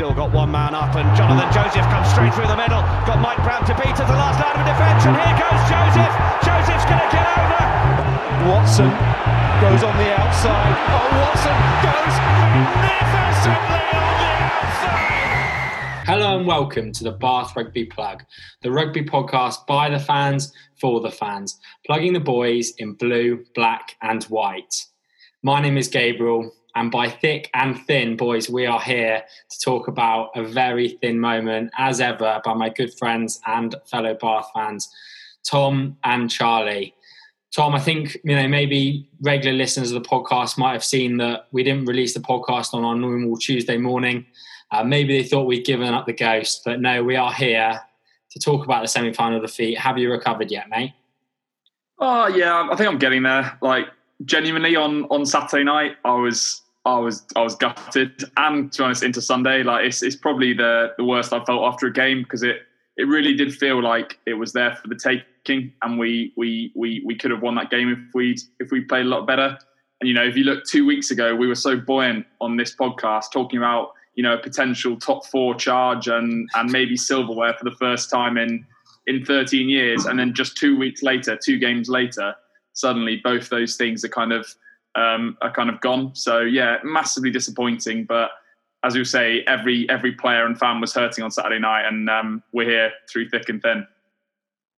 still got one man up, and Jonathan Joseph comes straight through the middle. Got Mike Brown to beat at the last line of defence, and here goes Joseph. Joseph's going to get over. Watson goes on the outside. Oh, Watson goes magnificently on the outside. Hello and welcome to the Bath Rugby Plug, the rugby podcast by the fans for the fans, plugging the boys in blue, black, and white. My name is Gabriel, and by thick and thin, boys, we are here to talk about a very thin moment, as ever, by my good friends and fellow Bath fans, Tom and Charlie. Tom, I think you know maybe regular listeners of the podcast might have seen that we didn't release the podcast on our normal Tuesday morning. Uh, maybe they thought we'd given up the ghost, but no, we are here to talk about the semi-final defeat. Have you recovered yet, mate? Oh yeah, I think I'm getting there. Like genuinely on on Saturday night, I was I was I was gutted, and to be honest, into Sunday, like it's it's probably the the worst I felt after a game because it it really did feel like it was there for the taking, and we we we we could have won that game if we if we played a lot better. And you know, if you look two weeks ago, we were so buoyant on this podcast talking about you know a potential top four charge and and maybe silverware for the first time in in 13 years, and then just two weeks later, two games later suddenly both those things are kind of um, are kind of gone. So yeah, massively disappointing. But as you say, every every player and fan was hurting on Saturday night, and um, we're here through thick and thin.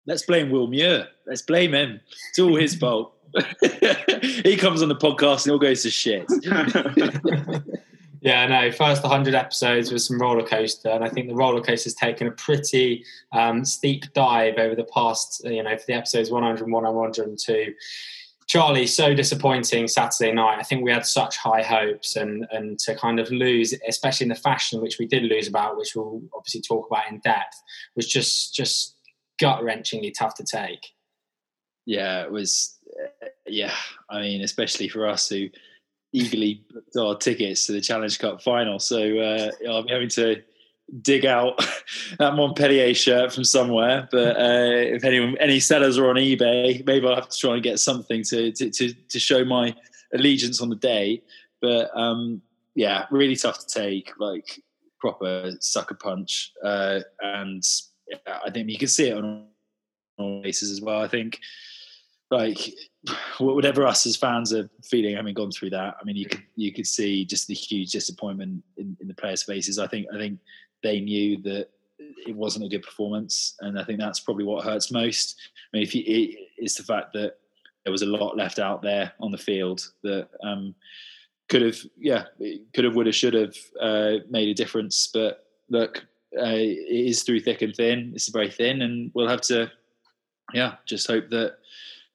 Let's blame Will Muir. Let's blame him. It's all his fault. he comes on the podcast and all goes to shit. Yeah, no. First 100 episodes was some roller coaster, and I think the roller coaster has taken a pretty um, steep dive over the past, you know, for the episodes 101 and 102. Charlie, so disappointing Saturday night. I think we had such high hopes, and and to kind of lose, especially in the fashion which we did lose about, which we'll obviously talk about in depth, was just just gut wrenchingly tough to take. Yeah, it was. Yeah, I mean, especially for us who eagerly booked our tickets to the Challenge Cup final. So uh, I'm having to dig out that Montpellier shirt from somewhere. But uh, if anyone, any sellers are on eBay, maybe I'll have to try and get something to to, to, to show my allegiance on the day. But um, yeah, really tough to take, like proper sucker punch. Uh, and yeah, I think you can see it on all bases as well. I think like whatever us as fans are feeling having gone through that i mean you could you could see just the huge disappointment in, in the players faces. I think i think they knew that it wasn't a good performance and i think that's probably what hurts most. I mean if you, it, it's the fact that there was a lot left out there on the field that um, could have yeah could have would have should have uh, made a difference. But look uh, it is through thick and thin. It's very thin and we'll have to yeah just hope that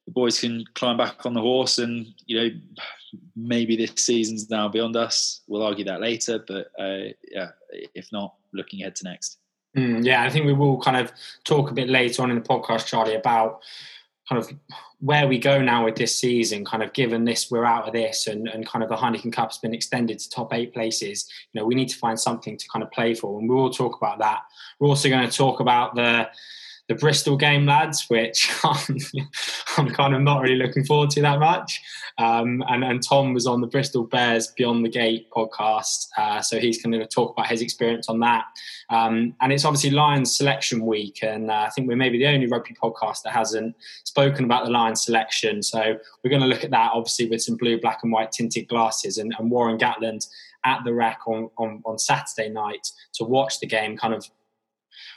the boys can climb back on the horse and you know maybe this season's now beyond us. We'll argue that later but uh, yeah if not looking ahead to next. Mm, yeah i think we will kind of talk a bit later on in the podcast charlie about kind of where we go now with this season kind of given this we're out of this and, and kind of the heineken cup's been extended to top eight places you know we need to find something to kind of play for. And we will talk about that. We're also going to talk about the the Bristol game, lads, which I'm, I'm, kind of not really looking forward to that much. Um, and, and, Tom was on the Bristol Bears Beyond the Gate podcast, uh, so he's going to talk about his experience on that. Um, and it's obviously Lions selection week, and uh, I think we're maybe the only rugby podcast that hasn't spoken about the Lions selection. So we're going to look at that, obviously, with some blue, black, and white tinted glasses. And, and Warren Gatland at the Rec on, on, on Saturday night to watch the game, kind of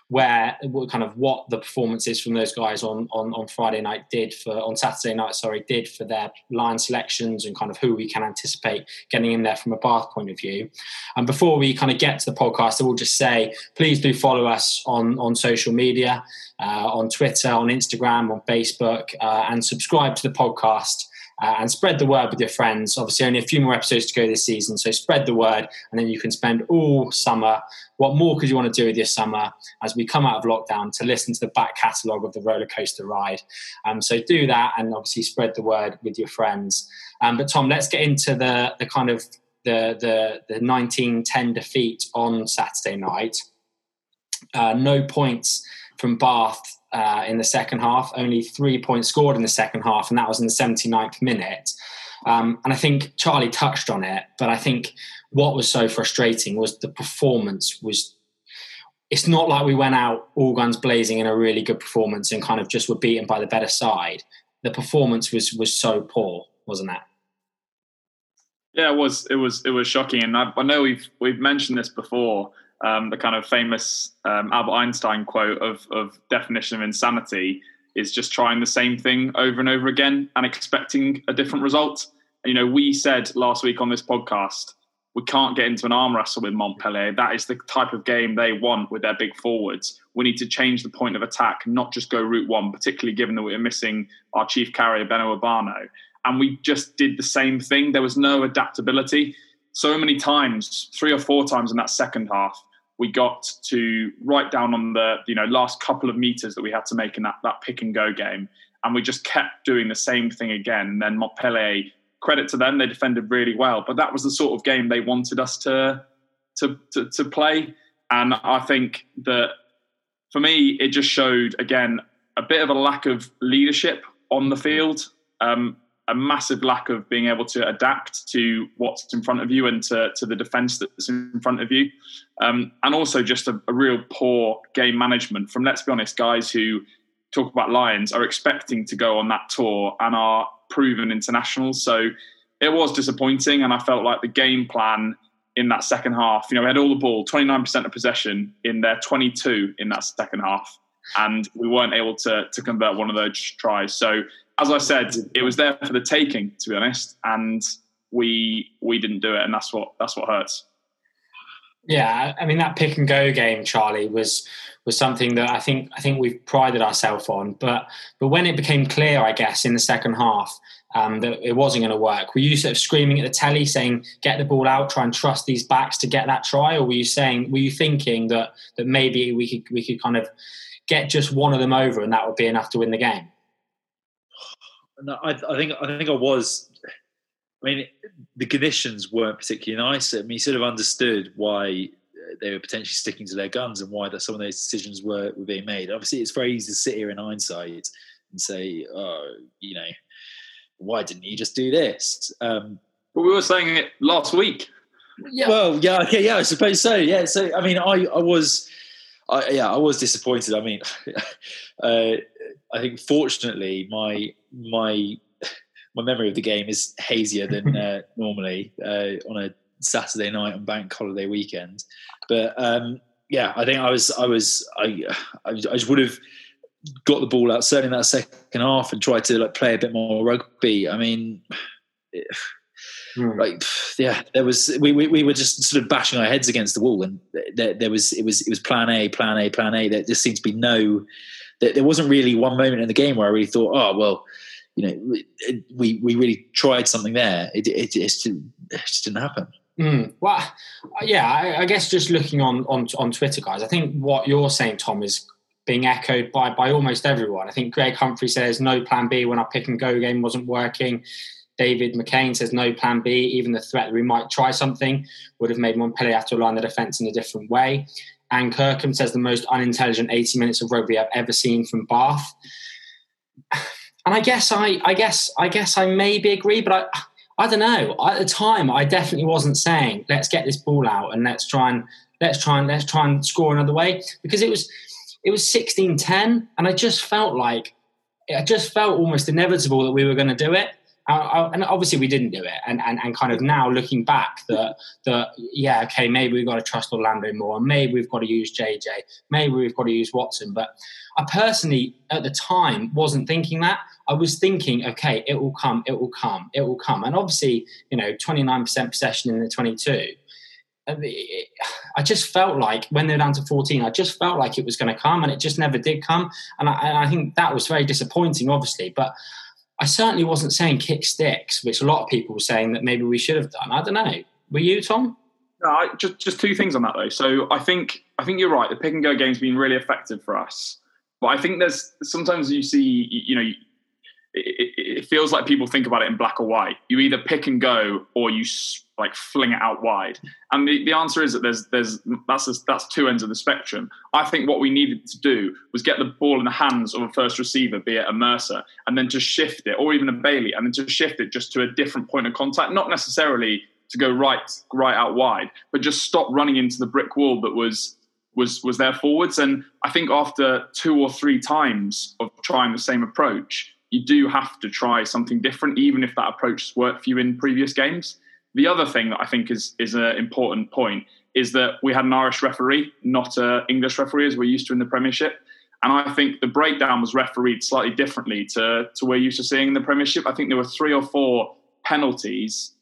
where kind of what the performances from those guys on, on on Friday night did for on Saturday night, sorry, did for their line selections and kind of who we can anticipate getting in there from a Bath point of view. And before we kind of get to the podcast, I will just say please do follow us on on social media, uh, on Twitter, on Instagram, on Facebook, uh, and subscribe to the podcast uh, and spread the word with your friends. Obviously, only a few more episodes to go this season, so spread the word, and then you can spend all summer. What more could you want to do with your summer as we come out of lockdown to listen to the back catalogue of the roller coaster ride? Um, so do that, and obviously spread the word with your friends. Um, but Tom, let's get into the the kind of the the the 1910 defeat on Saturday night. Uh, no points from Bath uh, in the second half. Only three points scored in the second half, and that was in the 79th minute. Um, and I think Charlie touched on it, but I think what was so frustrating was the performance was. It's not like we went out all guns blazing in a really good performance and kind of just were beaten by the better side. The performance was was so poor, wasn't it? Yeah, it was. It was. It was shocking, and I, I know we've we've mentioned this before. Um, the kind of famous um, Albert Einstein quote of of definition of insanity is just trying the same thing over and over again and expecting a different result. You know, we said last week on this podcast we can't get into an arm wrestle with Montpellier. That is the type of game they want with their big forwards. We need to change the point of attack, not just go route one, particularly given that we're missing our chief carrier, Beno Obano and we just did the same thing. There was no adaptability. So many times, three or four times in that second half, we got to right down on the you know last couple of meters that we had to make in that, that pick and go game, and we just kept doing the same thing again. And then Montpellier, credit to them, they defended really well. But that was the sort of game they wanted us to to to, to play, and I think that for me, it just showed again a bit of a lack of leadership on the field. Um, a massive lack of being able to adapt to what's in front of you and to, to the defence that's in front of you. Um, and also just a, a, real poor game management from, let's be honest, guys who talk about Lions are expecting to go on that tour and are proven internationals. So it was disappointing. And I felt like the game plan in that second half, you know, we had all the ball, 29% of possession in their 22 in that second half. And we weren't able to, to convert one of those tries. So as I said, it was there for the taking, to be honest, and we we didn't do it, and that's what that's what hurts. Yeah, I mean that pick and go game, Charlie, was was something that I think I think we've prided ourselves on. But but when it became clear, I guess, in the second half um, that it wasn't going to work, were you sort of screaming at the telly saying, "Get the ball out, try and trust these backs to get that try," or were you saying, were you thinking that that maybe we could we could kind of get just one of them over and that would be enough to win the game? No, I, I think I think I was. I mean, the conditions weren't particularly nice. I mean, you sort of understood why they were potentially sticking to their guns and why that some of those decisions were, were being made. Obviously, it's very easy to sit here in hindsight and say, "Oh, you know, why didn't you just do this?" Um, but we were saying it last week. Yeah. Well, yeah, okay, yeah, I suppose so. Yeah, so I mean, I, I was, I, yeah, I was disappointed. I mean, uh, I think fortunately my my my memory of the game is hazier than uh, normally uh, on a Saturday night and bank holiday weekend. But um, yeah, I think I was I was I I, just would have got the ball out certainly in that second half and tried to like play a bit more rugby. I mean. It, hmm. like yeah there was we, we, we were just sort of bashing our heads against the wall and there, there was it was it was plan a plan a plan a there just seemed to be no there wasn't really one moment in the game where I really thought, oh well, you know, we we really tried something there. It it, it, just, it just didn't happen. Mm. Well, yeah, I, I, guess just looking on, on on Twitter, guys, I think what you're saying, Tom, is being echoed by by almost everyone. I think Greg Humphrey says no plan B when our pick and go game wasn't working. David McCain says no plan B. Even the threat that we might try something would have made Montpellier have to align the defence in a different way. And Kirkham says the most unintelligent 80 minutes of rugby I've ever seen from Bath. And I guess I, I guess, I guess I maybe agree, but I, I don't know. At the time, I definitely wasn't saying let's get this ball out and let's try and let's try and let's try and score another way because it was it was 16-10 and I just felt like I just felt almost inevitable that we were going to do it Uh, and obviously we didn't do it. And, and and kind of now looking back that that yeah okay maybe we've got to trust Orlando more. Maybe we've got to use JJ maybe we've got to use Watson. But I personally at the time wasn't thinking that. I was thinking okay it will come it will come it will come. And obviously you know 29% possession in the 22 I just felt like when they're down to 14, I just felt like it was going to come and it just never did come. And I, and I think that was very disappointing, obviously. But I certainly wasn't saying kick sticks, which a lot of people were saying that maybe we should have done. I don't know. Were you, Tom? No, I, just just two things on that though. So I think I think you're right. The pick and go game's been really effective for us, but I think there's sometimes you see you know it, it, feels like people think about it in black or white. You either pick and go, or you like fling it out wide. And the, the answer is that there's there's that's that's two ends of the spectrum. I think what we needed to do was get the ball in the hands of a first receiver, be it a Mercer, and then to shift it, or even a Bailey, and then to shift it just to a different point of contact, not necessarily to go right right out wide, but just stop running into the brick wall that was was was there forwards. And I think after two or three times of trying the same approach, you do have to try something different, even if that approach has worked for you in previous games. The other thing that I think is is an important point is that we had an Irish referee, not an English referee as we're used to in the Premiership. And I think the breakdown was refereed slightly differently to, to we're used to seeing in the Premiership. I think there were three or four penalties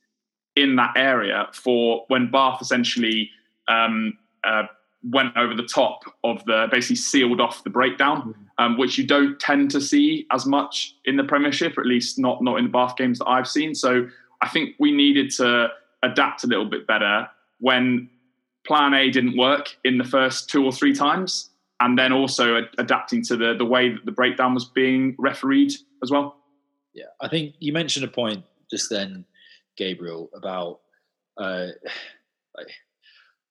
in that area for when Bath essentially um, uh, went over the top of the basically sealed off the breakdown, mm. um, which you don't tend to see as much in the Premiership, or at least not not in the Bath games that I've seen. So I think we needed to adapt a little bit better when Plan A didn't work in the first two or three times, and then also adapting to the the way that the breakdown was being refereed as well. Yeah, I think you mentioned a point just then, Gabriel, about. Uh,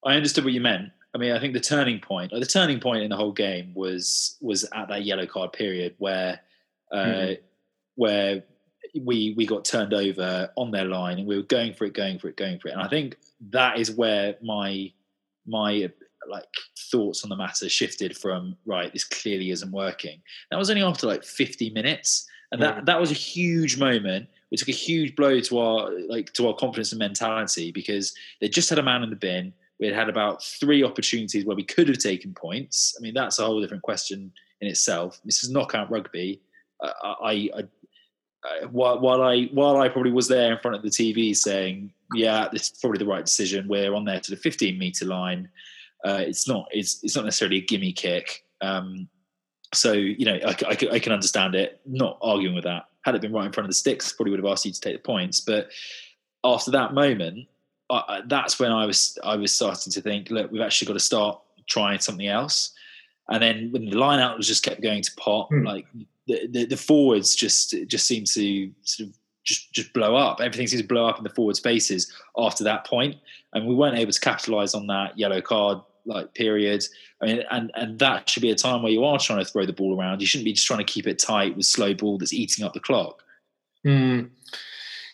I understood what you meant, I mean, I think the turning point, the turning point in the whole game was was at that yellow card period where uh, mm-hmm. where we we got turned over on their line and we were going for it, going for it, going for it. And I think that is where my my like thoughts on the matter shifted from right, this clearly isn't working. That was only after like 50 minutes, and that mm-hmm. that was a huge moment. We took a huge blow to our like to our confidence and mentality because they just had a man in the bin we had had about three opportunities where we could have taken points. I mean, that's a whole different question in itself. This is knockout rugby. Uh, I, I, I, while, while I while I probably was there in front of the TV saying, "Yeah, this is probably the right decision." We're on there to the 15 meter line. Uh, it's not. It's it's not necessarily a gimme kick. Um, so you know, I, I, I, can understand it. Not arguing with that. Had it been right in front of the sticks, probably would have asked you to take the points. But after that moment, uh, that's when I was I was starting to think, look, we've actually got to start trying something else. And then when the line out was just kept going to pot, mm. like the, the, forwards just just seemed to sort of just just blow up. Everything seems to blow up in the forward spaces after that point, and we weren't able to capitalize on that yellow card like period. I mean, and and that should be a time where you are trying to throw the ball around. You shouldn't be just trying to keep it tight with slow ball that's eating up the clock. Mm.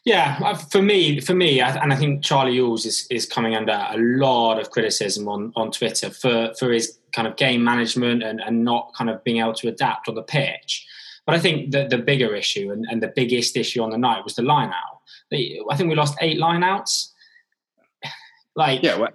Yeah, for me, for me, and I think Charlie Ewels is, is coming under a lot of criticism on, on Twitter for, for his kind of game management and, and not kind of being able to adapt on the pitch. But I think the, the bigger issue and, and the biggest issue on the night was the line out. I think we lost eight line outs. Like yeah,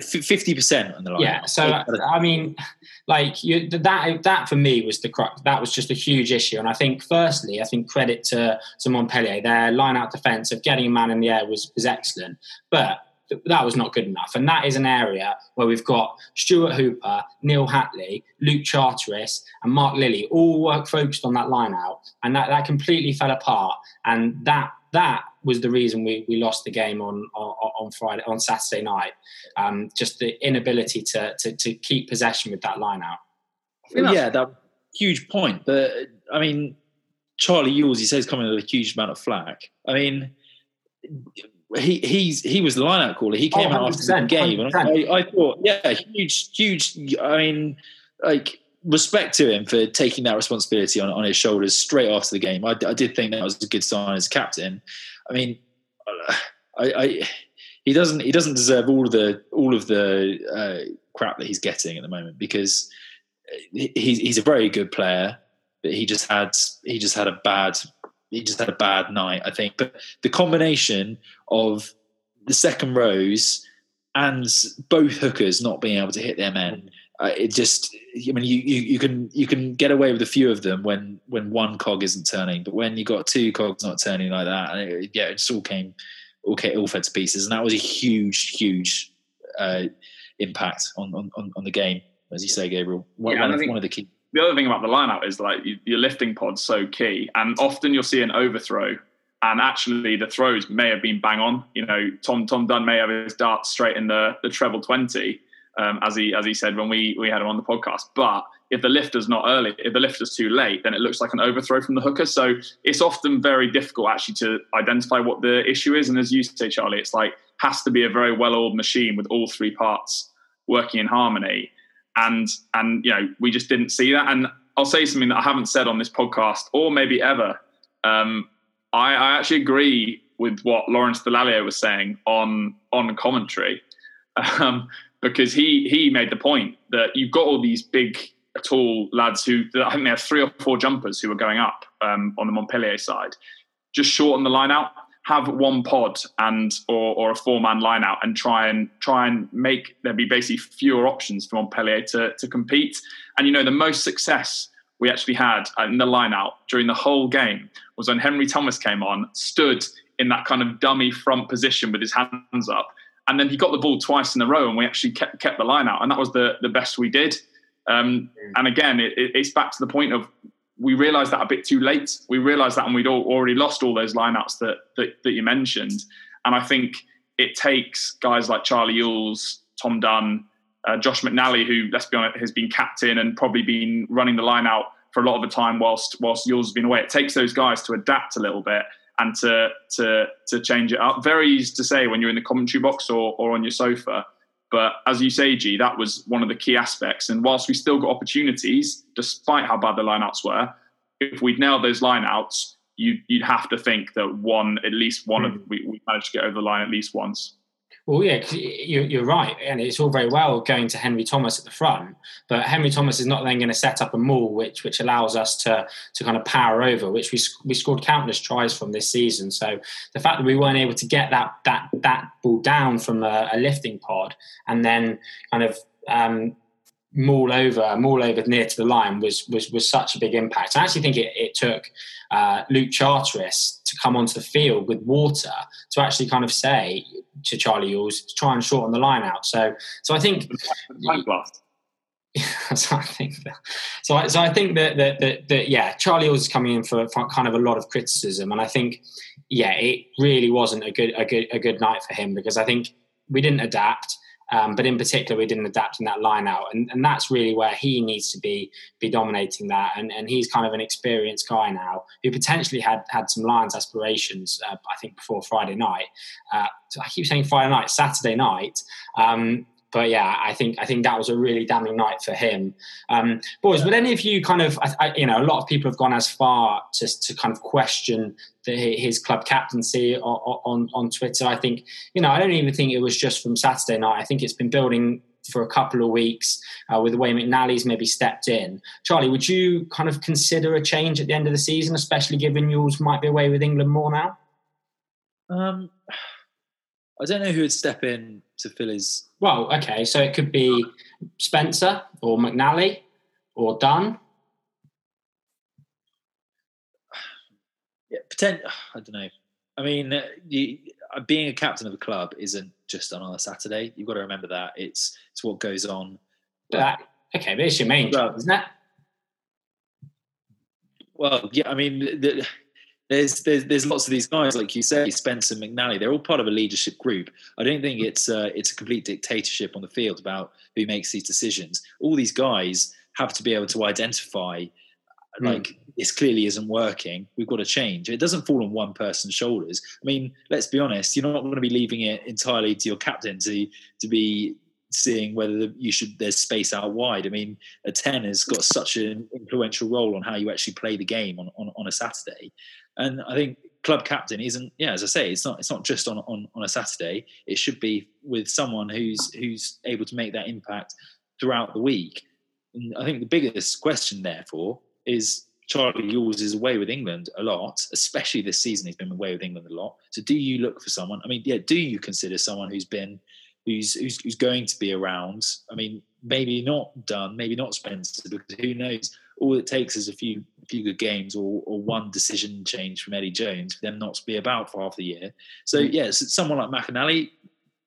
fifty percent on the line. Yeah, so I mean, like you, that that for me was the crux. That was just a huge issue, and I think firstly, I think credit to to Montpellier, their line out defence of getting a man in the air was was excellent, but that was not good enough. And that is an area where we've got Stuart Hooper, Neal Hatley, Luke Charteris, and Mark Lilly all work focused on that line out, and that, that completely fell apart. And that that was the reason we, we lost the game on, on, on Friday on Saturday night. Um, just the inability to, to, to keep possession with that line out. Yeah, that huge point. But I mean, Charlie Ewels, he says coming with a huge amount of flack. I mean, he he's he was the lineout caller. He came oh, out after the game, and I, I, thought, yeah, huge, huge. I mean, like respect to him for taking that responsibility on, on his shoulders straight after the game. I, I did think that was a good sign as captain. I mean, I, I, he doesn't he doesn't deserve all of the all of the uh, crap that he's getting at the moment because he's he's a very good player, but he just had he just had a bad he just had a bad night. I think, but the combination of the second rows and both hookers not being able to hit their men uh, it just I mean you, you you can you can get away with a few of them when when one cog isn't turning, but when you got two cogs not turning like that, it, yeah, it just all came all came, all fed to pieces, and that was a huge huge uh, impact on, on on the game, as you say, Gabriel. One, yeah, one, of, one of the key. The other thing about the lineup is like your lifting pod's so key, and often you'll see an overthrow and actually the throws may have been bang on. You know, Tom Tom Dunn may have his dart straight in the the treble twenty, um, as he as he said when we we had him on the podcast. But if the lifter's not early, if the lifter's too late, then it looks like an overthrow from the hooker. So it's often very difficult actually to identify what the issue is. And as you say, Charlie, it's like has to be a very well-oiled machine with all three parts working in harmony. And and you know we just didn't see that. And I'll say something that I haven't said on this podcast or maybe ever. Um, I, I actually agree with what Lawrence Dallaglio was saying on on commentary, um, because he he made the point that you've got all these big tall lads who I think they have three or four jumpers who are going up um, on the Montpellier side. Just shorten the line out, have one pod and or, or a four man line out, and try and try and make there be basically fewer options for Montpellier to to compete. And you know the most success we actually had in the line out during the whole game was when Henry Thomas came on, stood in that kind of dummy front position with his hands up. And then he got the ball twice in a row, and we actually kept, kept the line out. And that was the, the best we did. Um, mm. and again, it, it's back to the point of we realised that a bit too late. We realised that, and we'd all, already lost all those lineouts that, that that you mentioned. And I think it takes guys like Charlie Ewels, Tom Dunn, uh, Josh McNally, who let's be honest has been captain and probably been running the line out for a lot of the time whilst whilst Ewels has been away. It takes those guys to adapt a little bit and to to to change it up. Very easy to say when you're in the commentary box or or on your sofa. But as you say, G, that was one of the key aspects. And whilst we still got opportunities, despite how bad the lineouts were, if we'd nailed those lineouts, you, would have to think that one, at least one mm. of hmm. we, we managed to get over the line at least once. Well, yeah, you're right, and it's all very well going to Henry Thomas at the front, but Henry Thomas is not then going to set up a maul which which allows us to to kind of power over, which we we scored countless tries from this season. So the fact that we weren't able to get that that that ball down from a, a lifting pod and then kind of um, maul over, maul over near to the line was was was such a big impact. I actually think it, it took uh, Luke Charteris to come onto the field with water to actually kind of say to Charlie to try and shorten the line out. So so I think. so I think that, so. I, so I think that, that that, that yeah, Charlie Ewels is coming in for, for, kind of a lot of criticism, and I think yeah, it really wasn't a good a good a good night for him because I think we didn't adapt. Um, but in particular, we didn't adapt in that line out, and, and that's really where he needs to be be dominating that. And, and he's kind of an experienced guy now who potentially had had some Lions aspirations. Uh, I think before Friday night. Uh, I keep saying Friday night, Saturday night. Um, but yeah, I think I think that was a really damning night for him. Um, boys, would any of you kind of, I, I, you know, a lot of people have gone as far to, to kind of question the, his club captaincy on, on, on Twitter. I think, you know, I don't even think it was just from Saturday night. I think it's been building for a couple of weeks uh, with the way McNally's maybe stepped in. Charlie, would you kind of consider a change at the end of the season, especially given yours might be away with England more now? Um, I don't know who would step in to fill his. Well, okay, so it could be Spencer or McNally or Dunn. Yeah, pretend. I don't know. I mean, uh, you, uh, being a captain of a club isn't just on a Saturday. You've got to remember that it's it's what goes on. But, okay, but it's your main job, isn't it? Well, yeah. I mean, the, there's, there's there's lots of these guys, like you say, Spencer McNally. They're all part of a leadership group. I don't think it's uh, it's a complete dictatorship on the field about who makes these decisions. All these guys have to be able to identify, hmm. like mm. this clearly isn't working. We've got to change. It doesn't fall on one person's shoulders. I mean, let's be honest. You're not going to be leaving it entirely to your captain to to be seeing whether you should there's space out wide. I mean, a ten has got such an influential role on how you actually play the game on, on, on a Saturday. And I think club captain isn't yeah as i say it's not it's not just on, on on a saturday. It should be with someone who's who's able to make that impact throughout the week. And i think the biggest question therefore is charlie Ewels is away with england a lot especially this season. He's been away with england a lot. So do you look for someone? I mean yeah do you consider someone who's been who's who's, who's going to be around? I mean maybe not Dunn maybe not spencer because who knows? All it takes is a few few good games or, or one decision change from Eddie Jones for them not to be about for half the year. So mm. yes, yeah, someone like McNally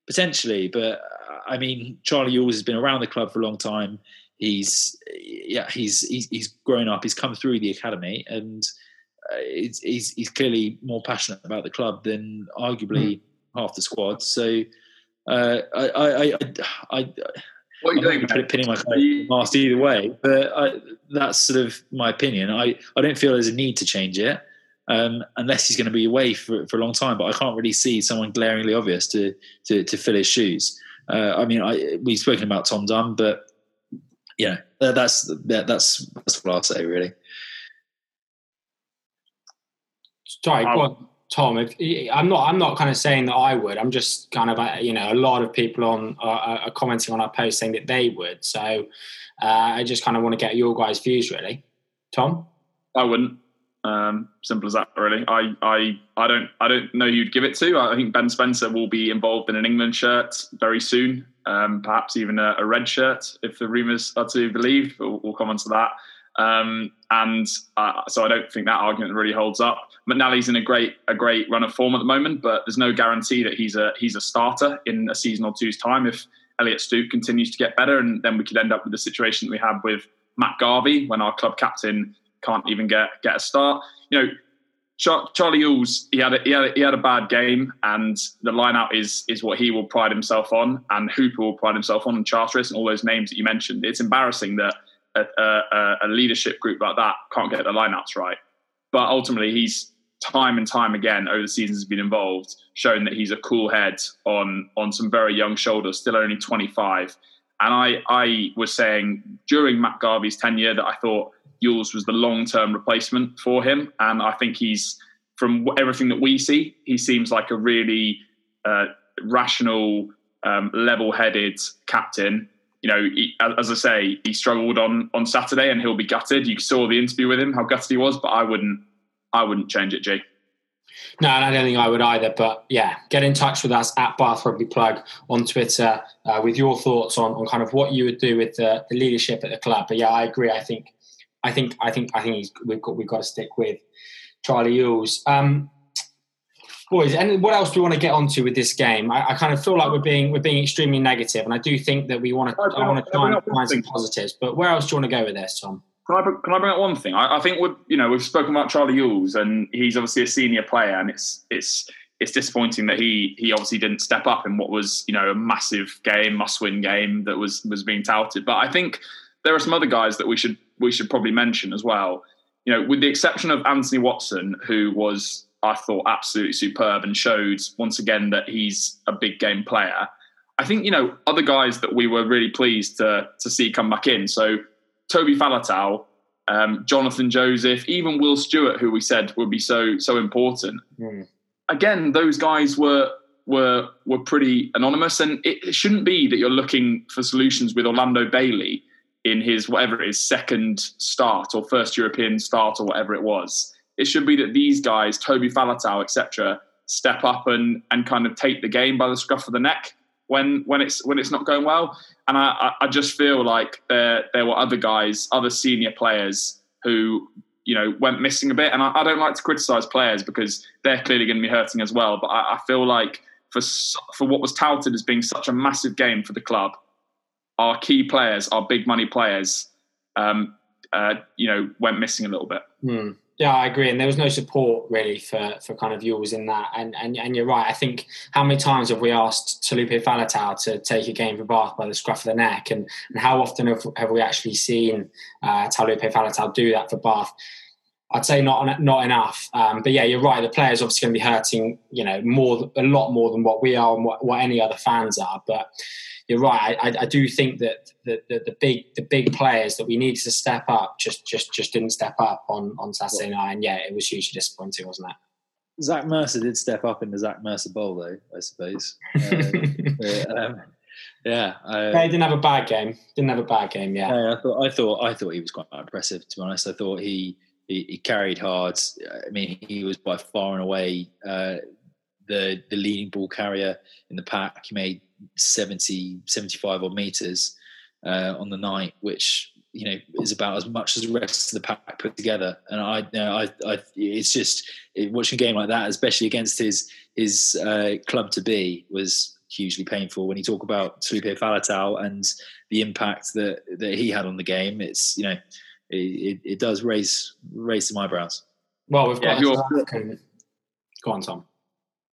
potentially, but uh, I mean Charlie Ewels has been around the club for a long time. He's yeah he's he's, he's grown up. He's come through the academy and. Uh, he's, he's, he's clearly more passionate about the club than arguably mm. half the squad. So uh, I, I, I, I What are you doing? Put, pinning my mast either way, but I, that's sort of my opinion. I, I don't feel there's a need to change it um, unless he's going to be away for, for a long time. But I can't really see someone glaringly obvious to to, to fill his shoes. Uh, I mean, I, we've spoken about Tom Dunn, but yeah, that's that, that's that's what I'll say really. Sorry, go on, Tom. If, I'm not. I'm not kind of saying that I would. I'm just kind of. Uh, you know, a lot of people on are, are commenting on our post saying that they would. So uh, I just kind of want to get your guys' views, really. Tom, I wouldn't. Um, simple as that, really. I, I, I don't, I don't know who'd give it to. I think Ben Spencer will be involved in an England shirt very soon. Um, perhaps even a, a, red shirt, if the rumours are to believe. We'll, we'll come on to that. Um, and uh, so I don't think that argument really holds up. McNally's in a great a great run of form at the moment, but there's no guarantee that he's a he's a starter in a season or two's time if Elliott Stooke continues to get better, and then we could end up with the situation that we had with Matt Garvey when our club captain can't even get get a start. You know, Char- Charlie Ewels, he had a, he had a, he had a bad game, and the lineout is is what he will pride himself on, and Hooper will pride himself on, and Charteris and all those names that you mentioned. It's embarrassing that a, a, a leadership group like that can't get the lineups right, but ultimately he's time and time again over the seasons been involved, showing that he's a cool head on on some very young shoulders, still only 25. And I I was saying during Matt Garvey's tenure that I thought Ewels was the long term replacement for him. And I think he's, from everything that we see, he seems like a really uh, rational, um, level headed captain. You know, he, as I say, he struggled on on Saturday, and he'll be gutted. You saw the interview with him, how gutted he was. But I wouldn't, I wouldn't change it, Jay. No, and I don't think I would either. But yeah, get in touch with us at Bath Rugby Plug on Twitter uh, with your thoughts on, on kind of what you would do with the, the leadership at the club. But yeah, I agree. I think I think I think I think we've got we've got to stick with Charlie Ewels. Um, boys, and what else do we want to get onto with this game? I, I, kind of feel like we're being we're being extremely negative, and I do think that we want to I, want to try and find some positives. But where else do you want to go with this, Tom? Can I, can I bring up one thing? I, I think we you know we've spoken about Charlie Ewels, and he's obviously a senior player, and it's it's it's disappointing that he he obviously didn't step up in what was you know a massive game, must win game that was was being touted. But I think there are some other guys that we should we should probably mention as well. You know, with the exception of Anthony Watson, who was I thought absolutely superb and showed once again that he's a big game player. I think you know other guys that we were really pleased to to see come back in. So Toby Faletau, um, Jonathan Joseph, even Will Stewart, who we said would be so so important. Mm. Again, those guys were were were pretty anonymous, and it shouldn't be that you're looking for solutions with Orlando Bailey in his whatever it is second start or first European start or whatever it was. It should be that these guys, Toby Faletau, etc., step up and and kind of take the game by the scruff of the neck when when it's when it's not going well. And I, I just feel like there there were other guys, other senior players who you know went missing a bit. And I, I don't like to criticise players because they're clearly going to be hurting as well. But I, I feel like for for what was touted as being such a massive game for the club, our key players, our big money players, um, uh, you know, went missing a little bit. Hmm. Yeah, I agree. And there was no support really for, for kind of Ewels in that. And, and and you're right. I think how many times have we asked Taulupe Faletau to take a game for Bath by the scruff of the neck? And, and how often have, have we actually seen uh, Taulupe Faletau do that for Bath? I'd say not not enough. Um, but yeah, you're right. The players obviously going to be hurting, you know, more a lot more than what we are and what, what any other fans are. But you're right. I, I do think that the, the, the, big the big players that we needed to step up just just just didn't step up on on Saturday night, and yeah, it was hugely disappointing, wasn't it? Zach Mercer did step up in the Zach Mercer Bowl, though. I suppose. Um, um, yeah, uh, he didn't have a bad game. Didn't have a bad game. Yeah. yeah, I thought I thought I thought he was quite impressive. To be honest, I thought he he, he carried hard. I mean, he was by far and away uh, the the leading ball carrier in the pack. He made 70, 75 odd meters uh, on the night, which you know is about as much as the rest of the pack put together. And I, you know, I, I, it's just watching a game like that, especially against his his uh, club to be, was hugely painful. When you talk about Taulupe Faletau and the impact that that he had on the game, it's you know it, it, does raise raise some eyebrows. Well, we've got. Yeah, Go on, Tom.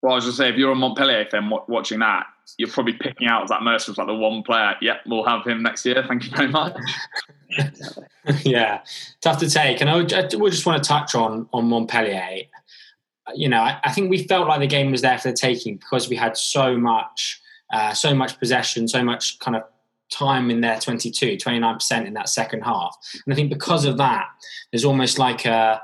Well, I was just say, if you're a Montpellier fan watching that, you're probably picking out that Mercer like the one player. Yep, we'll have him next year. Thank you very much. yeah, tough to take. And I, would, I would just want to touch on on Montpellier. You know, I, I, think we felt like the game was there for the taking because we had so much, uh, so much possession, so much kind of time in their 22, 29% in that second half. And I think because of that, there's almost like a,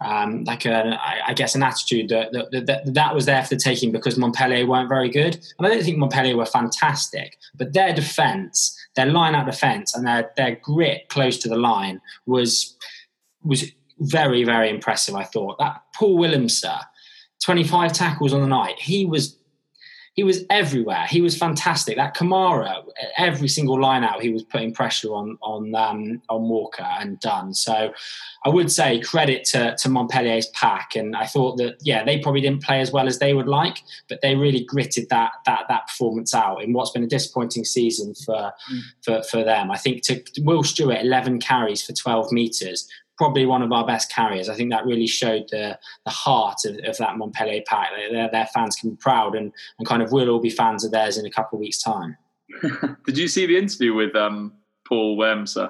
um, like a, I guess, an attitude that that, that that was there for the taking because Montpellier weren't very good. And I don't think Montpellier were fantastic, but their defence, their line out defence, and their their grit close to the line was was very very impressive. I thought that Paul Willemse, 25 tackles on the night. He was he was everywhere. He was fantastic. That Camara, every single line out, he was putting pressure on on um, on Walker and Dunn. So I would say credit to, to Montpellier's pack. And I thought that yeah, they probably didn't play as well as they would like, but they really gritted that that that performance out in what's been a disappointing season for mm. for, for them. I think to Will Stewart, eleven carries for twelve meters probably one of our best carriers. I think that really showed the the heart of, of that Montpellier pack. Their, their fans can be proud and, and kind of will all be fans of theirs in a couple of weeks' time. did you see the interview with um, Paul Willemse? Uh,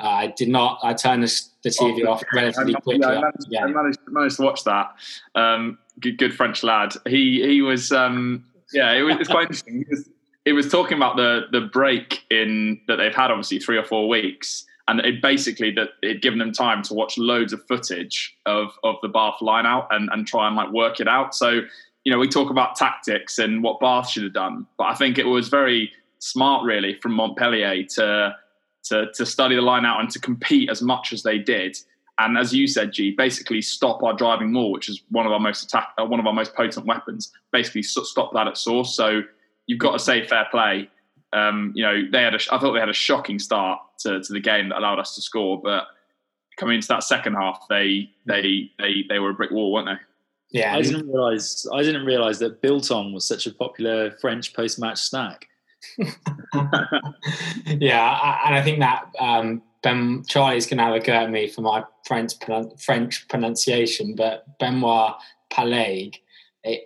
I did not. I turned the, the TV oh, off relatively I, quickly. Yeah, I managed. I managed, managed to watch that. Um, good, good, French lad. He he was. Um, yeah, it was, it's quite interesting. He was, he was talking about the the break in that they've had, obviously three or four weeks, and it basically that it given them time to watch loads of footage of of the Bath line out and, and try and like work it out. So, you know, we talk about tactics and what Bath should have done, but I think it was very smart really from Montpellier to to to study the line out and to compete as much as they did. And as you said, G, basically stop our driving maul, which is one of our most attack, uh, one of our most potent weapons. Basically, stop that at source. So you've got to say fair play um, you know, they had a, I thought they had a shocking start to, to the game that allowed us to score, but coming into that second half, they they they they were a brick wall, weren't they? Yeah, I didn't realize I didn't realize that biltong was such a popular French post-match snack. yeah, and I think that um, Ben Charlie's going to have a go at me for my French French pronunciation, but Benoit Paillaugue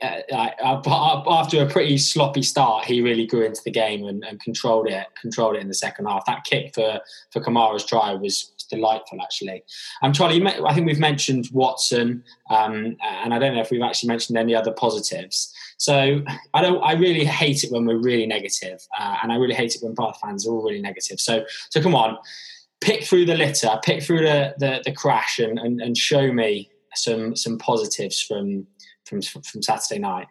uh, after a pretty sloppy start, he really grew into the game and, and, controlled it. Controlled it in the second half. That kick for for Camara's try was delightful, actually. Um, Charlie, I think we've mentioned Watson, um, and I don't know if we've actually mentioned any other positives. So I don't. I really hate it when we're really negative, uh, and I really hate it when Bath fans are all really negative. So so come on, pick through the litter, pick through the the, the crash, and, and and show me some some positives from from from Saturday night.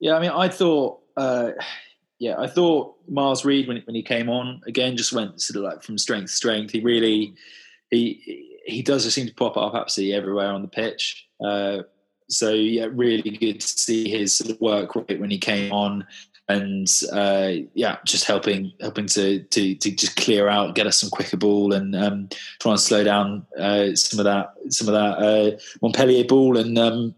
Yeah, I mean, I thought, uh, yeah, I thought Miles Reid when when he came on again just went sort of like from strength to strength. He really he he does just seem to pop up absolutely everywhere on the pitch. Uh, so yeah, really good to see his sort of work rate when he came on, and uh, yeah, just helping helping to, to to just clear out, get us some quicker ball, and um, try and slow down uh, some of that some of that uh, Montpellier ball, and um,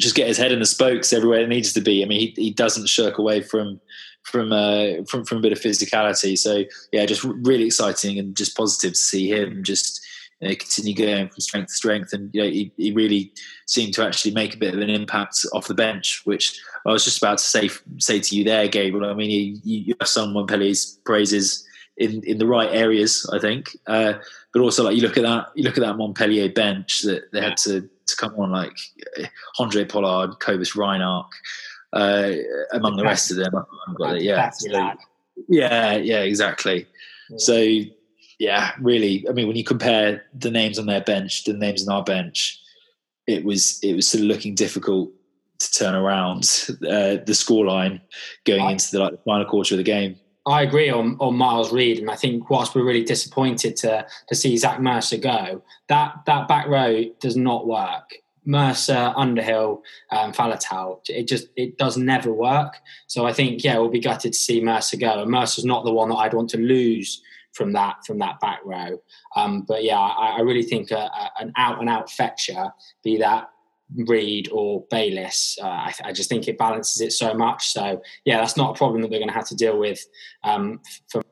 just get his head in the spokes everywhere it needs to be. I mean, he, he doesn't shirk away from from uh, from from a bit of physicality. So yeah, just really exciting and just positive to see him just you know, continue going from strength to strength. And you know, he, he really seemed to actually make a bit of an impact off the bench, which I was just about to say say to you there, Gabriel. I mean, you, have some Montpellier's praises in in the right areas, I think. Uh, but also, like you look at that, you look at that Montpellier bench that they had to to come on, like Handré Pollard, Cobus Reinach, uh, among the rest of them. yeah, so, yeah, yeah, exactly. Yeah. So, yeah, really. I mean, when you compare the names on their bench the names on our bench, it was it was sort of looking difficult to turn around uh, the scoreline going into the, like, the final quarter of the game. I agree on, on Miles Reid, and I think whilst we're really disappointed to to see Zach Mercer go, that that back row does not work. Mercer, Underhill, um, Faletau, it just it does never work. So I think yeah, we'll be gutted to see Mercer go. And Mercer's not the one that I'd want to lose from that from that back row. Um, but yeah, I, I really think a, a, an out and out fetcher, be that Reid or Bayliss. Uh, I, I, just think it balances it so much. So yeah, that's not a problem that we're going to have to deal with. Um, for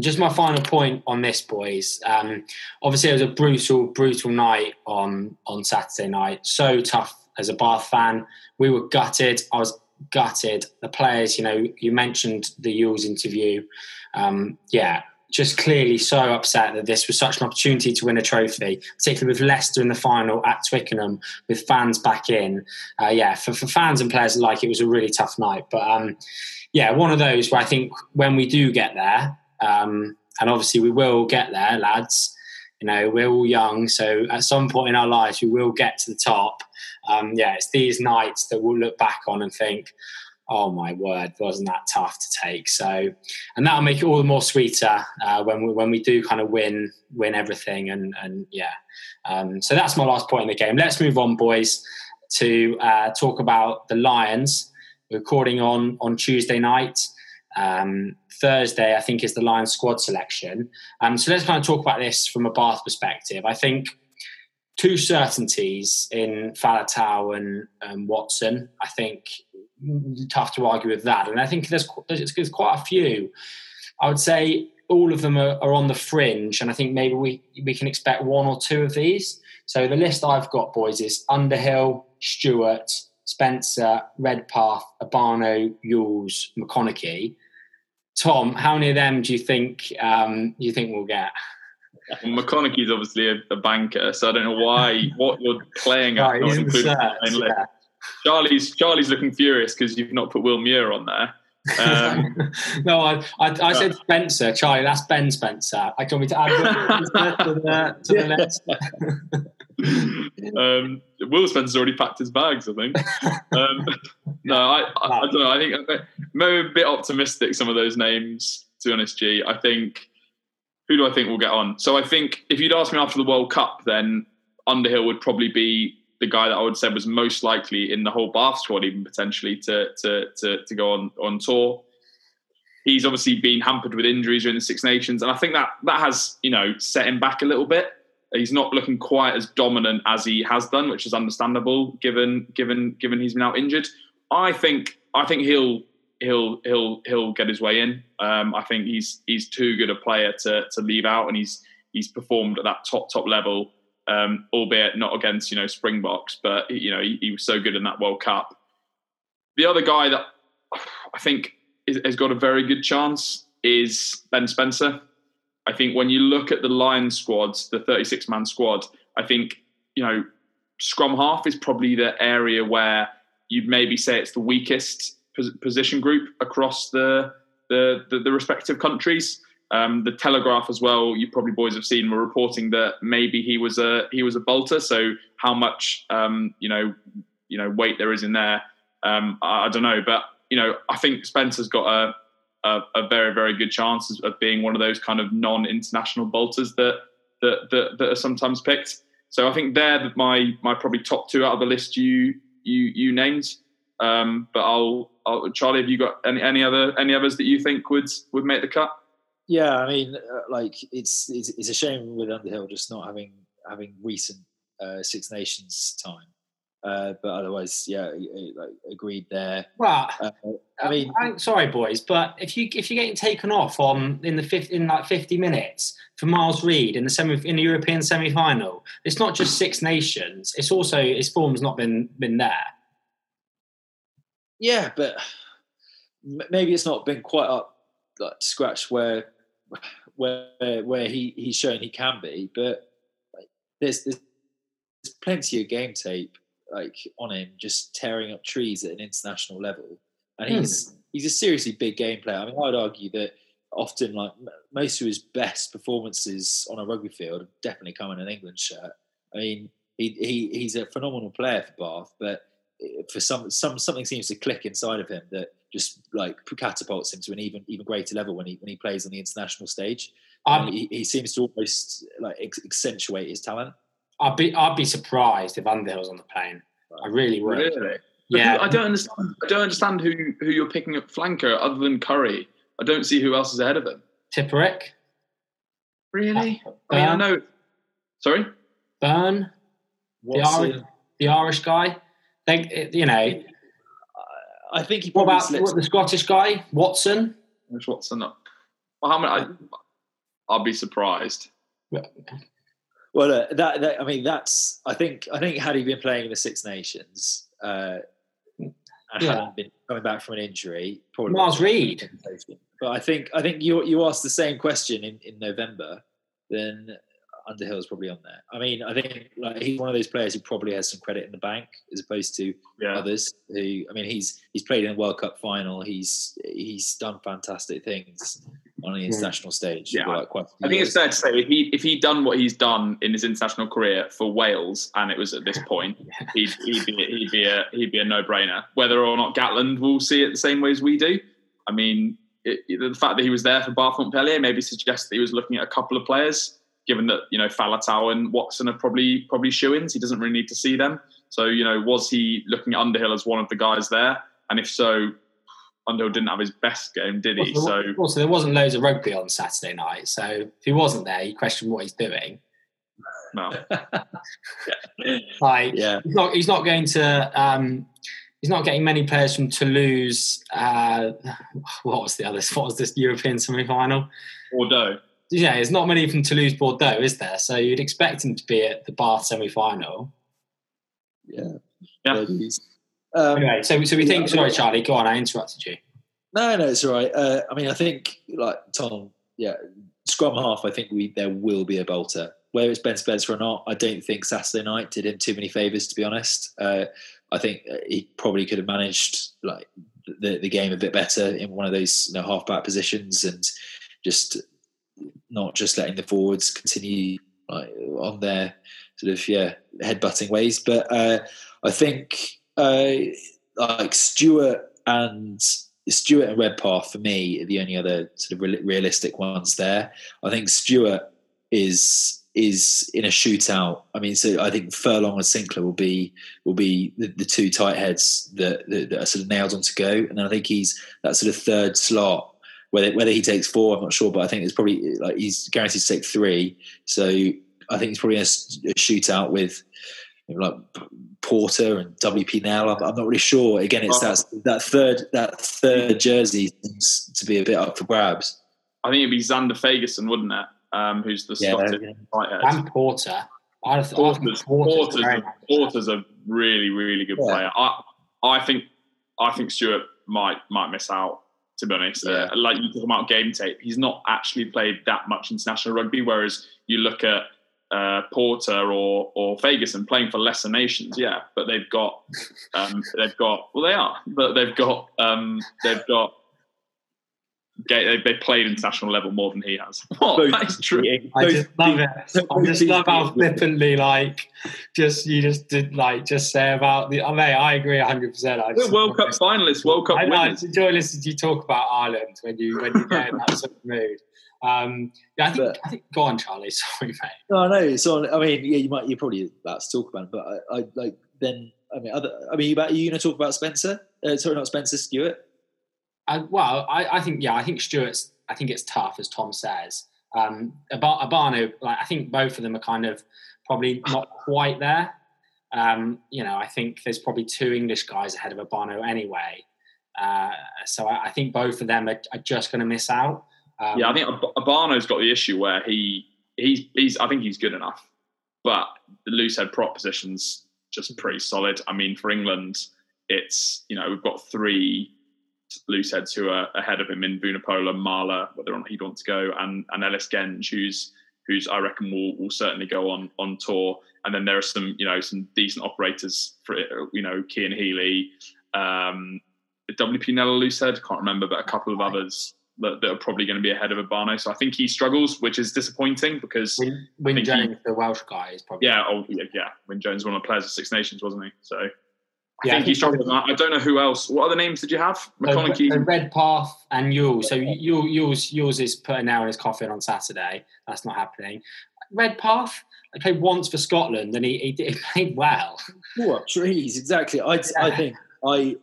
just my final point on this, boys. Um, obviously, it was a brutal, brutal night on on Saturday night. So tough as a Bath fan. We were gutted. I was gutted. The players, you know, you mentioned the Ewels interview. Um, yeah, just clearly so upset that this was such an opportunity to win a trophy, particularly with Leicester in the final at Twickenham with fans back in. Uh, yeah, for, for fans and players alike, it was a really tough night. But um, yeah, one of those where I think when we do get there, um, and obviously we will get there, lads. You know, we're all young, so at some point in our lives we will get to the top. Um, yeah, it's these nights that we'll look back on and think, oh my word, wasn't that tough to take? So, and that'll make it all the more sweeter uh, when we when we do kind of win win everything. And and yeah, um, so that's my last point in the game. Let's move on, boys, to uh, talk about the Lions. recording on on Tuesday night. Um, Thursday, I think, is the Lions squad selection. Um, so let's kind of talk about this from a Bath perspective. I think two certainties in Faletau and um, Watson. I think tough to argue with that. And I think there's, there's, there's quite a few. I would say all of them are, are, on the fringe, and I think maybe we we can expect one or two of these. So the list I've got, boys, is Underhill, Stuart, Spencer, Redpath, Obano, Ewels, McConaughey. Tom, how many of them do you think um, you think we'll get? Well, McConaughey's obviously a, a, banker, so I don't know why what you're playing at. Right, not the yeah. Charlie's Charlie's looking furious because you've not put Will Muir on there. Um, no, I, I, I said Spencer, Charlie. That's Ben Spencer. I told me to add to the, to the list. um, Will Spencer's already packed his bags, I think. Um, no, I, I, I, don't know. I think maybe a bit optimistic. Some of those names, to be honest, G. I think who do I think will get on? So I think if you'd asked me after the World Cup, then Underhill would probably be the guy that I would say was most likely in the whole Bath squad, even potentially to to to, to go on on tour. He's obviously been hampered with injuries during the Six Nations, and I think that that has you know set him back a little bit. He's not looking quite as dominant as he has done, which is understandable given given given he's been out injured. I think I think he'll he'll he'll he'll get his way in. Um, I think he's he's too good a player to to leave out, and he's he's performed at that top top level um, albeit not against you know Springboks, but you know he, he, was so good in that World Cup. The other guy that I think is, has got a very good chance is Ben Spencer. I think when you look at the Lions squads, the 36 man squad, I think you know scrum half is probably the area where you'd maybe say it's the weakest position group across the the, the, the respective countries. Um, the Telegraph as well. You probably boys have seen were reporting that maybe he was a he was a bolter. So how much um, you know you know weight there is in there, um, I, I, don't know. But you know I think Spencer's got a, a, a very very good chance of being one of those kind of non-international bolters that that that, that are sometimes picked. So I think they're my my probably top two out of the list you you you named. Um, but I'll, I'll Charlie, have you got any any other any others that you think would would make the cut? Yeah, I mean, uh, like it's, it's, it's a shame with Underhill just not having having recent uh, Six Nations time. Uh, but otherwise, yeah, like agreed there. Well, uh, I mean, I'm sorry, boys, but if you if you're getting taken off on in the fifth in like 50 minutes for Miles Reid in the semi in the European semi final, it's not just Six Nations; it's also his form's not been been there. Yeah, but maybe it's not been quite up like scratch where where where he he's shown he can be, but like, there's, there's plenty of game tape like on him just tearing up trees at an international level, and he's mm. he's a seriously big game player. I mean, I'd argue that often like most of his best performances on a rugby field definitely come in an England shirt. I mean, he, he he's a phenomenal player for Bath, but for some some something seems to click inside of him that just like catapults him to an even even greater level when he when he plays on the international stage. Um, he, he, seems to almost like accentuate his talent. I'd be I'd be surprised if Underhill's on the plane. I really would. Really? Yeah. I don't understand. I don't understand who who you're picking up flanker other than Curry. I don't see who else is ahead of him. Tipuric. Really? Uh, I mean, I know. Sorry. Beirne. The Irish, the Irish guy. They, you know, I think he. What about what, the Scottish guy, Watson? Which Watson? Well, how many? I, I'll be surprised. Well, uh, that, that, I mean, that's. I think. I think had he been playing in the Six Nations, uh, and Yeah. hadn't been coming back from an injury, probably Miles Reid. But I think I think you you asked the same question in, in November, then Underhill's probably on there. I mean, I think like he's one of those players who probably has some credit in the bank as opposed to Yeah. others who I mean he's he's played in the World Cup final. He's he's done fantastic things on the hmm. international stage. Yeah, for, like, quite I think it's fair to say if he if he'd done what he's done in his international career for Wales, and it was at this point, he'd, he'd be he'd be a he'd be a no brainer. Whether or not Gatland will see it the same way as we do, I mean, it, it- the fact that he was there for Bath Montpellier maybe suggests that he was looking at a couple of players. Given that you know Faletau and Watson are probably probably shoe-ins, he doesn't really need to see them. So you know, was he looking at Underhill as one of the guys there? And if so, Underhill didn't have his best game, did he? Also, So also, there wasn't loads of rugby on Saturday night, so if he wasn't there, you question what he's doing. no. Like, yeah. he's not he's not going to um, he's not getting many players from Toulouse. Uh, what was the other? What was this European semi final? Bordeaux. Yeah, there's not many from Toulouse Bordeaux, is there? So you'd expect him to be at the Bath semi final. Yeah. Yeah. Um, Anyway, so so we think. Sorry, Charlie. Go on. I interrupted you. No, no, it's all right. Uh, I mean, I think like Tom, yeah, scrum half. I think we there will be a bolter. Whether it's Ben Spencer or not, I don't think Saturday night did him too many favors. To be honest, uh, I think uh, he probably could have managed like the the game a bit better in one of those you know, half back positions and just not just letting the forwards continue like on their sort of yeah headbutting ways. But uh, I think uh, like Stuart and Stuart and Redpath for me are the only other sort of real- realistic ones there. I think Stuart is is in a shootout. I mean, so I think Furlong and Sinclair will be will be the, the two tight heads that, that, that are sort of nailed on to go, and then I think he's that sort of third slot. Whether whether he takes four, I'm not sure, but I think it's probably like he's guaranteed to take three. So I think it's probably a shootout with you know, like Porter and WP Nel. I'm, I'm not really sure. Again, it's that that third that third jersey seems to be a bit up for grabs. I think it'd be Zander Fagerson, wouldn't it? Um, who's the Yeah, slotted yeah. tight. And Porter. I, I think Porter's, Porter's, Porter's, a. Porter's a really, really good Yeah. player. I, I think, I think Stuart might might miss out. To be honest, Yeah. uh, like you talk about game tape, he's not actually played that much international rugby. Whereas you look at uh, Porter or or Fagerson playing for lesser nations, yeah, but they've got um, they've got well they are, but they've got um, they've got they they played international level more than he has. What? Both that is true. I both just love it. I just love how flippantly, like, just you just did, like, just say about the. Oh, mate, I agree 100. percent I We're just, World Cup finalists, World Cup I, I winners. just enjoy listening to you talk about Ireland when you when you get in that sort of mood. Um, yeah, I think But- I think. Go on, Charlie. Sorry, mate. No, no. So I mean, yeah, you might you're probably about to talk about it, but I, I like then. I mean, other. I mean, about are you going to talk about Spencer? Uh, sorry, not Spencer. Stuart. I, well, I, I think yeah, I think Stuart's. I think it's tough, as Tom says. Um, Obano, like I think both of them are kind of probably not quite there. Um, you know, I think there's probably two English guys ahead of Obano anyway. Uh, so I, I think both of them are, are just going to miss out. Um, Yeah, I think Obano's got the issue where he he's he's I think he's good enough, but the loose head prop position's just pretty solid. I mean, for England, it's you know we've got three loose heads who are ahead of him in Vunipola, Marler, whether or not he'd want to go, and and Ellis Genge, who's who's I reckon will will certainly go on on tour. And then there are some you know some decent operators for you know Cian Healy, um, WP Nella loose head, can't remember, but a couple of others that, that are probably going to be ahead of Obano. So I think he struggles, which is disappointing because Win, Win think he- Jones, the Welsh guy, is probably yeah, oh, yeah, yeah, Wyn Jones was one of the players of Six Nations, wasn't he? So I Yeah, I think he think- struggles. I I don't know who else. What other names did you have? So, McConaughey. so Redpath and Ewels. So Ewels, Ewels', Ewels' is put a nail in his coffin on Saturday. That's not happening. Redpath, I played once for Scotland and he, he, did- he played well. What trees? Exactly. I I think I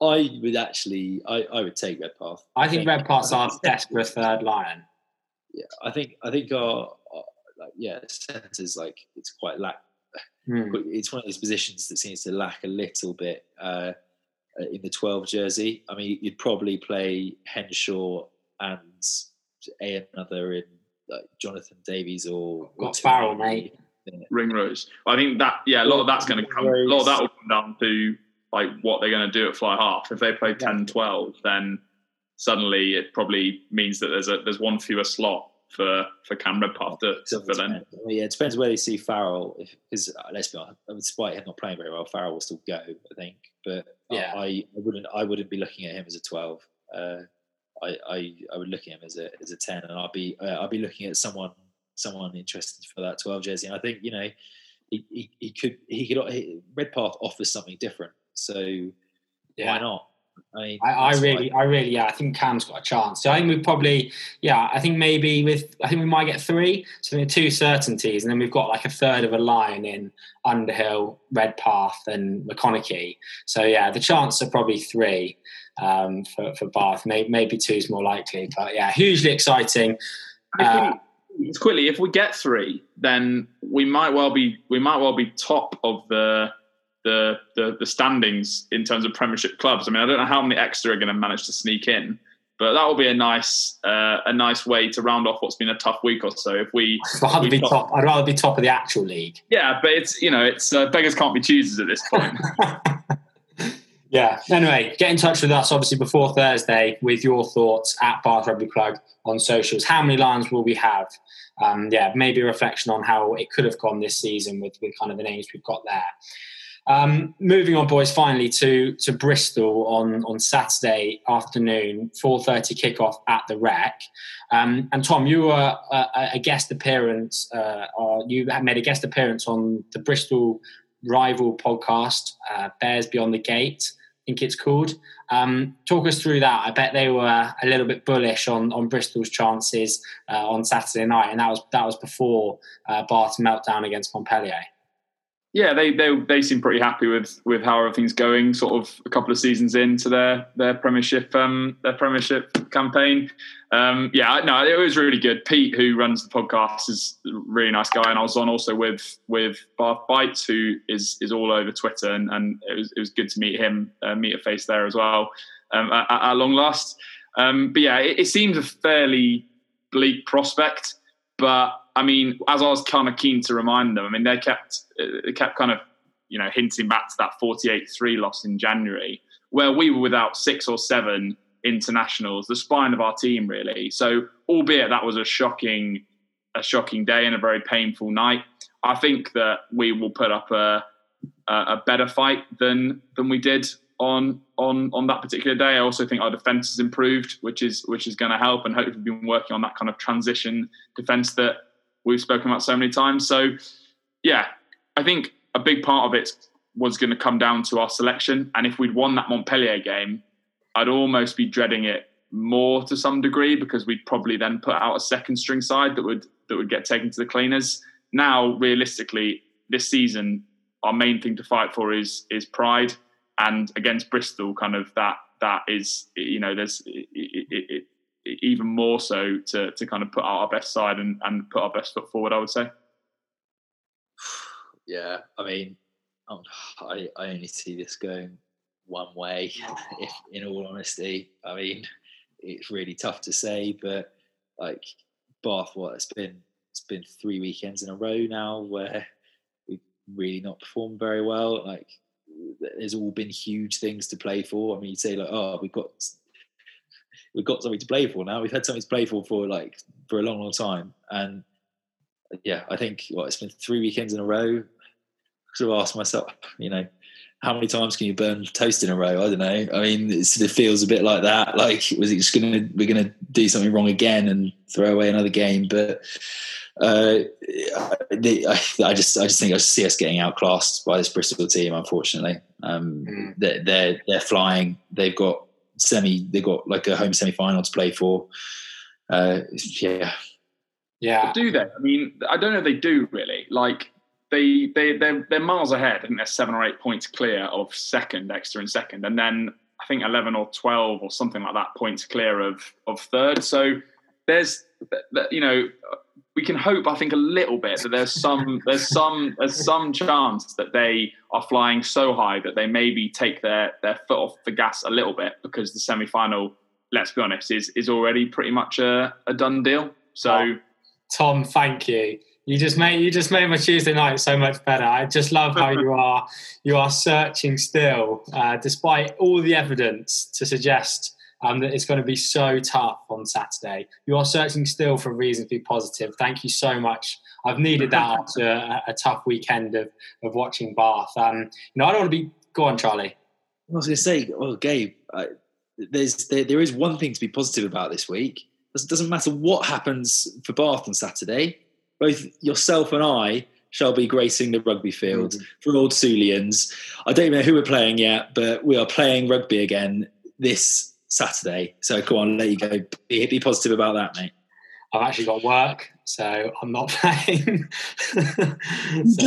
I would actually I, I would take Redpath. I think Redpath's our desperate third lion. Yeah, I think I think our, our like, yeah centers like it's quite lack. Hmm. It's one of those positions that seems to lack a little bit uh, in the twelve jersey. I mean, you'd probably play Henshaw and a another in like Jonathan Davies or Got Farrell, mate. Ringrose. I think that yeah, a lot of that's going to come. A lot of that will come down to like what they're going to do at fly half. If they play 10-12, then suddenly it probably means that there's a there's one fewer slot for for Cam Redpath to, to fill in. Yeah, it depends where they see Farrell. Because uh, let's be honest, despite him not playing very well, Farrell will still go. I think, but yeah, I, I wouldn't I wouldn't be looking at him as a twelve. Uh, I, I I would look at him as a as a ten, and I'll be uh, I'll be looking at someone someone interested for that twelve jersey. And I think you know he, he, he could he could he, Redpath offers something different, so yeah. why not? I, mean, I, I really, I really, yeah, I think Cam's got a chance. So I think we've probably, yeah, I think maybe with, I think we might get three. So there are two certainties, and then we've got like a third of a line in Underhill, Redpath, and McConaughey. So yeah, the chance are probably three um, for, for Bath. Maybe, maybe two is more likely, but yeah, hugely exciting. Uh, quickly, if we get three, then we might well be we might well be top of the the, the, the standings in terms of Premiership clubs. I mean, I don't know how many extra are going to manage to sneak in, but that will be a nice uh, a nice way to round off what's been a tough week or so. If we, I'd rather be top, I'd rather be top of the actual league. Yeah, but it's you know it's uh, beggars can't be choosers at this point. yeah. Anyway, get in touch with us obviously before Thursday with your thoughts at Bath Rugby Plug on socials. How many lines will we have? Um, yeah, maybe a reflection on how it could have gone this season with, with kind of the names we've got there. Um, moving on, boys, finally to to Bristol on on Saturday afternoon, four thirty kickoff at the Rec. Um, and Tom, you were a, a guest appearance, uh, or you made a guest appearance on the Bristol rival podcast, uh, Bears Beyond the Gate. I think it's called. Um, talk us through that. I bet they were a little bit bullish on on Bristol's chances uh, on Saturday night, and that was that was before uh, Bath's meltdown against Montpellier yeah, they they they seem pretty happy with with how everything's going. Sort of a couple of seasons into their their Premiership um their Premiership campaign. Um, yeah, no, it was really good. Pete, who runs the podcast, is a really nice guy, and I was on also with with Bath Bites, who is is all over Twitter, and, and it was it was good to meet him, uh, meet a face there as well, um, at, at, long last. Um, but yeah, it, it seems a fairly bleak prospect, but I mean, as I was kind of keen to remind them, I mean, they kept kept kind of you know hinting back to that 48-3 loss in January, where we were without six or seven internationals, the spine of our team, really. So, albeit that was a shocking a shocking day and a very painful night, I think that we will put up a a better fight than than we did on on on that particular day. I also think our defence has improved, which is which is going to help, and hopefully we've been working on that kind of transition defence that we've spoken about so many times. So, yeah, I think a big part of it was going to come down to our selection. And if we'd won that Montpellier game, I'd almost be dreading it more to some degree because we'd probably then put out a second string side that would that would get taken to the cleaners. Now, realistically, this season, our main thing to fight for is is pride, and against Bristol, kind of that that is you know there's even more so to to kind of put out our best side and, and put our best foot forward. I would say. Yeah, I mean, I I only see this going one way. If, in all honesty, I mean, it's really tough to say, but like Bath, what it's been it's been three weekends in a row now where we've really not performed very well. Like there's all been huge things to play for. I mean, you'd say like, oh, we've got we've got something to play for now. We've had something to play for for like for a long, long time, and yeah, I think what it's been three weekends in a row. Sort of asked myself, you know, how many times can you burn toast in a row? I don't know. I mean, it sort of feels a bit like that. Like, was it just gonna we're gonna do something wrong again and throw away another game? But uh, they, I, I, just I just think I see us getting outclassed by this Bristol team. Unfortunately, um, mm. they're, they're they're flying. They've got semi. They got like a home semi final to play for. Uh, yeah, yeah. But do they? I mean, I don't know if they do really. Like they they they're, they're miles ahead. I think they're seven or eight points clear of second, extra and second, and then I think eleven or twelve or something like that points clear of of third. So there's you know we can hope I think a little bit that there's some there's some there's some chance that they are flying so high that they maybe take their their foot off the gas a little bit because the semi final let's be honest is is already pretty much a, a done deal. So Tom thank you. You just made you just made my Tuesday night so much better. I just love how you are you are searching still, uh, despite all the evidence to suggest um, that it's going to be so tough on Saturday. You are searching still for reasons to be positive. Thank you so much. I've needed that after a, a tough weekend of of watching Bath. Um, you know, I don't want to be. Go on, Charlie. I was going to say, well, Gabe, there's there, there is one thing to be positive about this week. It doesn't matter what happens for Bath on Saturday both yourself and I shall be gracing the rugby field mm-hmm. for Old Sulians. I don't know who we're playing yet, but we are playing rugby again this Saturday. So go on, let you go. Be, be positive about that, mate. I've actually got work, so I'm not playing. so,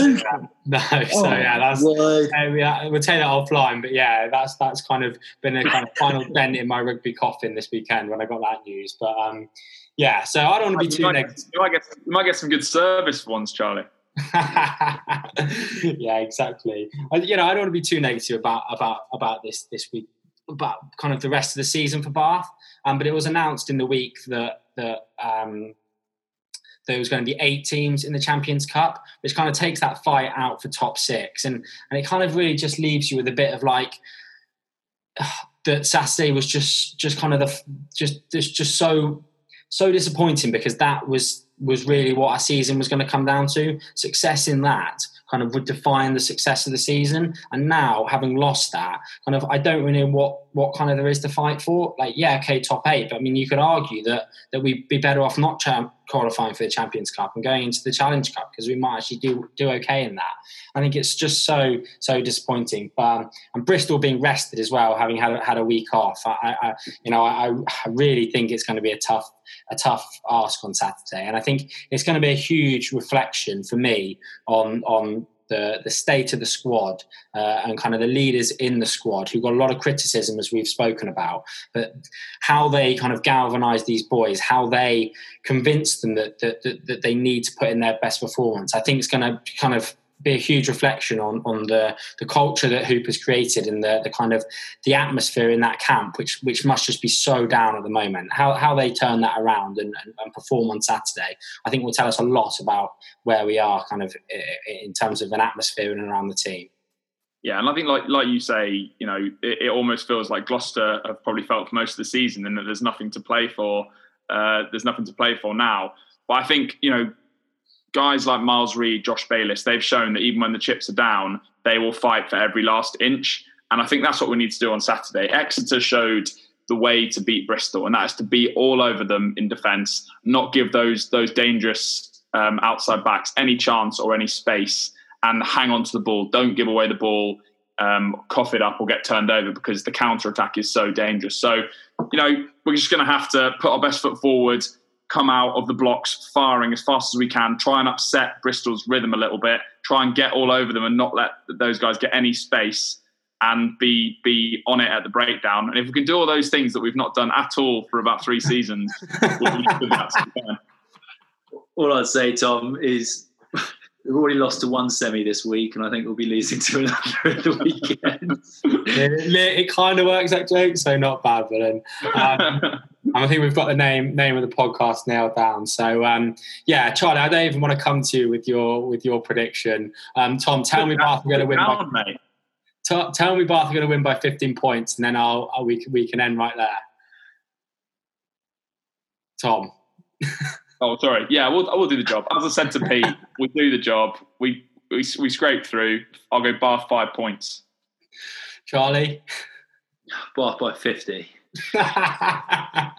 yeah, no, so oh, yeah, that's uh, we, we'll take that offline. But yeah, that's that's kind of been a kind of final dent in my rugby coffin this weekend when I got that news. But um, yeah, so I don't want to be too might, negative. You might, get, you might get some good service ones, Charlie. yeah, exactly. You know, I don't want to be too negative about about about this this week, about kind of the rest of the season for Bath. Um, but it was announced in the week that that um, there was going to be eight teams in the Champions Cup, which kind of takes that fight out for top six, and and it kind of really just leaves you with a bit of like. Uh, that Saturday was just just kind of the just just just so so disappointing because that was was really what our season was going to come down to. Success in that kind of would define the success of the season. And now, having lost that, kind of, I don't really know what what kind of there is to fight for. Like, yeah, okay, top eight, but I mean, you could argue that that we'd be better off not champ- qualifying for the Champions Cup and going into the Challenge Cup because we might actually do do okay in that. I think it's just so so disappointing. But um, and Bristol being rested as well, having had had a week off, I, I you know I, I really think it's going to be a tough a tough ask on Saturday, and I think it's going to be a huge reflection for me on on the, the state of the squad uh, and kind of the leaders in the squad who got a lot of criticism as we've spoken about, but how they kind of galvanize these boys, how they convince them that, that, that, that they need to put in their best performance. I think it's going to kind of be a huge reflection on on the the culture that Hoop has created and the the kind of the atmosphere in that camp, which which must just be so down at the moment. How how they turn that around and, and, and perform on Saturday, I think will tell us a lot about where we are, kind of in terms of an atmosphere and around the team. Yeah, and I think like like you say, you know, it, it, almost feels like Gloucester have probably felt for most of the season, and that there's nothing to play for. Uh, there's nothing to play for now. But I think you know guys like Miles Reid, Josh Bayliss, they've shown that even when the chips are down, they will fight for every last inch. And I think that's what we need to do on Saturday. Exeter showed the way to beat Bristol, and that is to be all over them in defence, not give those those dangerous um, outside backs any chance or any space, and hang on to the ball. Don't give away the ball, um, cough it up, or get turned over because the counter attack is so dangerous. So, you know, we're just going to have to put our best foot forward come out of the blocks firing as fast as we can, try and upset Bristol's rhythm a little bit, try and get all over them and not let those guys get any space and be be on it at the breakdown. And if we can do all those things that we've not done at all for about three seasons, we'll all I'd say, Tom, is We've already lost to one semi this week, and I think we'll be losing to another at the weekend. it, it, kind of works that joke, so not bad. But then, um, I think we've got the name name of the podcast nailed down. So um, yeah, Charlie, I don't even want to come to you with your with your prediction. Um, Tom, tell me Bath are going to win. by, t- tell me Bath are going to win by 15 points, and then I'll, I'll we we can end right there. Tom. Oh, sorry. Yeah, we'll we'll do the job. As I said to Pete, we do the job. We we we scrape through. I'll go Bath five points. Charlie, Bath by fifty. uh,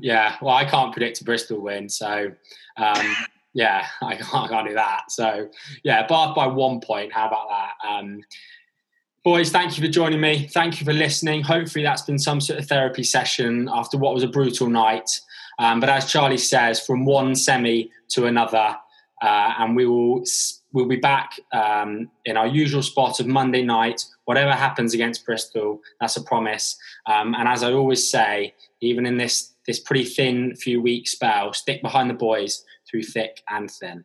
yeah, well, I can't predict a Bristol win, so um, yeah, I can't, I can't do that. So yeah, Bath by one point. How about that? Um, boys, thank you for joining me. Thank you for listening. Hopefully, that's been some sort of therapy session after what was a brutal night. Um, but as Charlie says, from one semi to another, uh, and we will we'll be back um, in our usual spot of Monday night. Whatever happens against Bristol, that's a promise. Um, and as I always say, even in this this pretty thin few week spell, stick behind the boys through thick and thin.